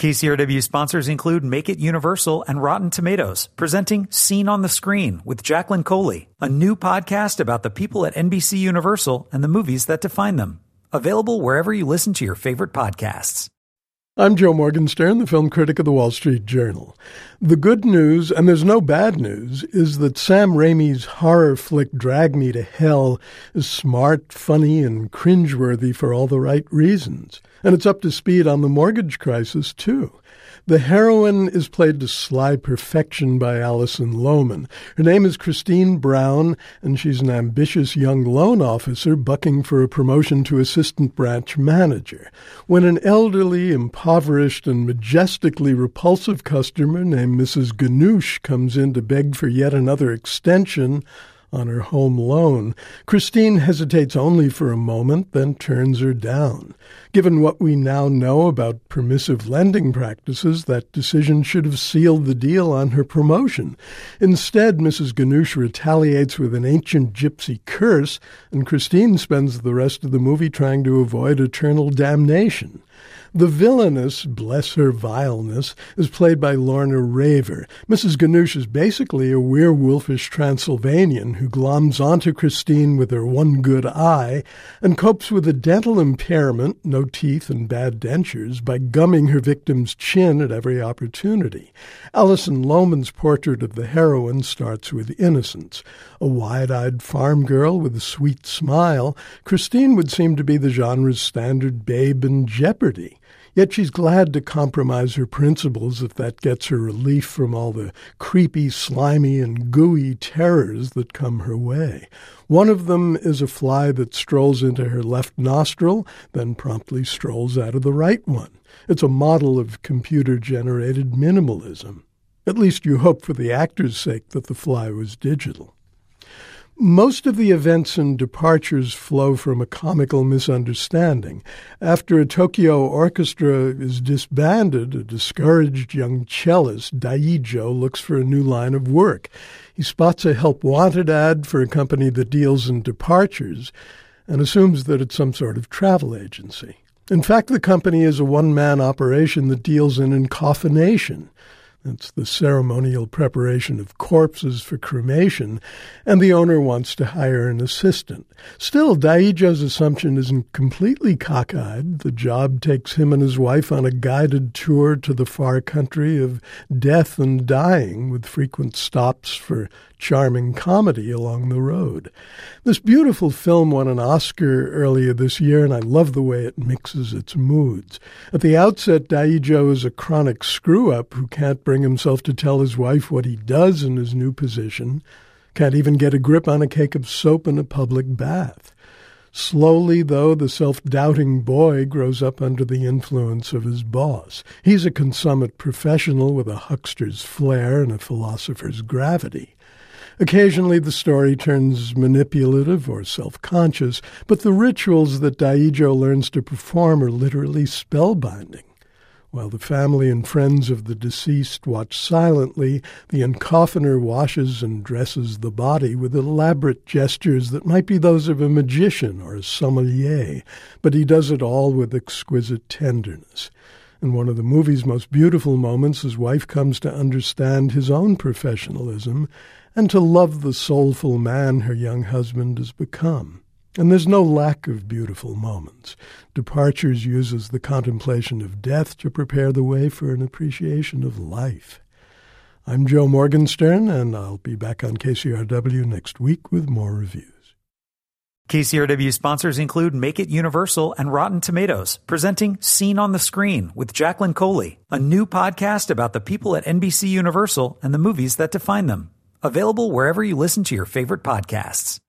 KCRW sponsors include Make It Universal and Rotten Tomatoes, presenting Scene on the Screen with Jacqueline Coley, a new podcast about the people at NBC Universal and the movies that define them. Available wherever you listen to your favorite podcasts. I'm Joe Morgenstern, the film critic of the Wall Street Journal. The good news, and there's no bad news, is that Sam Raimi's horror flick Drag Me to Hell is smart, funny, and cringeworthy for all the right reasons. And it's up to speed on the mortgage crisis, too. The heroine is played to sly perfection by Alison Lohman. Her name is Christine Brown, and she's an ambitious young loan officer bucking for a promotion to assistant branch manager. When an elderly, impoverished, and majestically repulsive customer named Mrs. Ganoush comes in to beg for yet another extension, on her home loan, Christine hesitates only for a moment, then turns her down. Given what we now know about permissive lending practices, that decision should have sealed the deal on her promotion. Instead, Mrs. Ganoush retaliates with an ancient gypsy curse, and Christine spends the rest of the movie trying to avoid eternal damnation. The villainess, bless her vileness, is played by Lorna Raver. Mrs. Ganoush is basically a werewolfish Transylvanian who gloms onto Christine with her one good eye and copes with a dental impairment, no teeth and bad dentures, by gumming her victim's chin at every opportunity. Alison Lohman's portrait of the heroine starts with innocence. A wide-eyed farm girl with a sweet smile, Christine would seem to be the genre's standard babe in jeopardy. Yet she's glad to compromise her principles if that gets her relief from all the creepy, slimy, and gooey terrors that come her way. One of them is a fly that strolls into her left nostril, then promptly strolls out of the right one. It's a model of computer generated minimalism. At least you hope for the actor's sake that the fly was digital. Most of the events and departures flow from a comical misunderstanding. After a Tokyo orchestra is disbanded, a discouraged young cellist, Daigo, looks for a new line of work. He spots a help wanted ad for a company that deals in departures and assumes that it's some sort of travel agency. In fact, the company is a one man operation that deals in encoffination. It's the ceremonial preparation of corpses for cremation, and the owner wants to hire an assistant. Still, Daigo's assumption isn't completely cockeyed. The job takes him and his wife on a guided tour to the far country of death and dying, with frequent stops for charming comedy along the road. This beautiful film won an Oscar earlier this year, and I love the way it mixes its moods. At the outset, Daigo is a chronic screw up who can't bring himself to tell his wife what he does in his new position, can't even get a grip on a cake of soap in a public bath. Slowly, though, the self doubting boy grows up under the influence of his boss. He's a consummate professional with a huckster's flair and a philosopher's gravity. Occasionally the story turns manipulative or self-conscious, but the rituals that Daigo learns to perform are literally spellbinding. While the family and friends of the deceased watch silently, the encoffiner washes and dresses the body with elaborate gestures that might be those of a magician or a sommelier, but he does it all with exquisite tenderness. In one of the movie's most beautiful moments, his wife comes to understand his own professionalism and to love the soulful man her young husband has become. And there's no lack of beautiful moments. Departures uses the contemplation of death to prepare the way for an appreciation of life. I'm Joe Morgenstern, and I'll be back on KCRW next week with more reviews. KCRW sponsors include Make It Universal and Rotten Tomatoes, presenting Scene on the Screen with Jacqueline Coley, a new podcast about the people at NBC Universal and the movies that define them. Available wherever you listen to your favorite podcasts.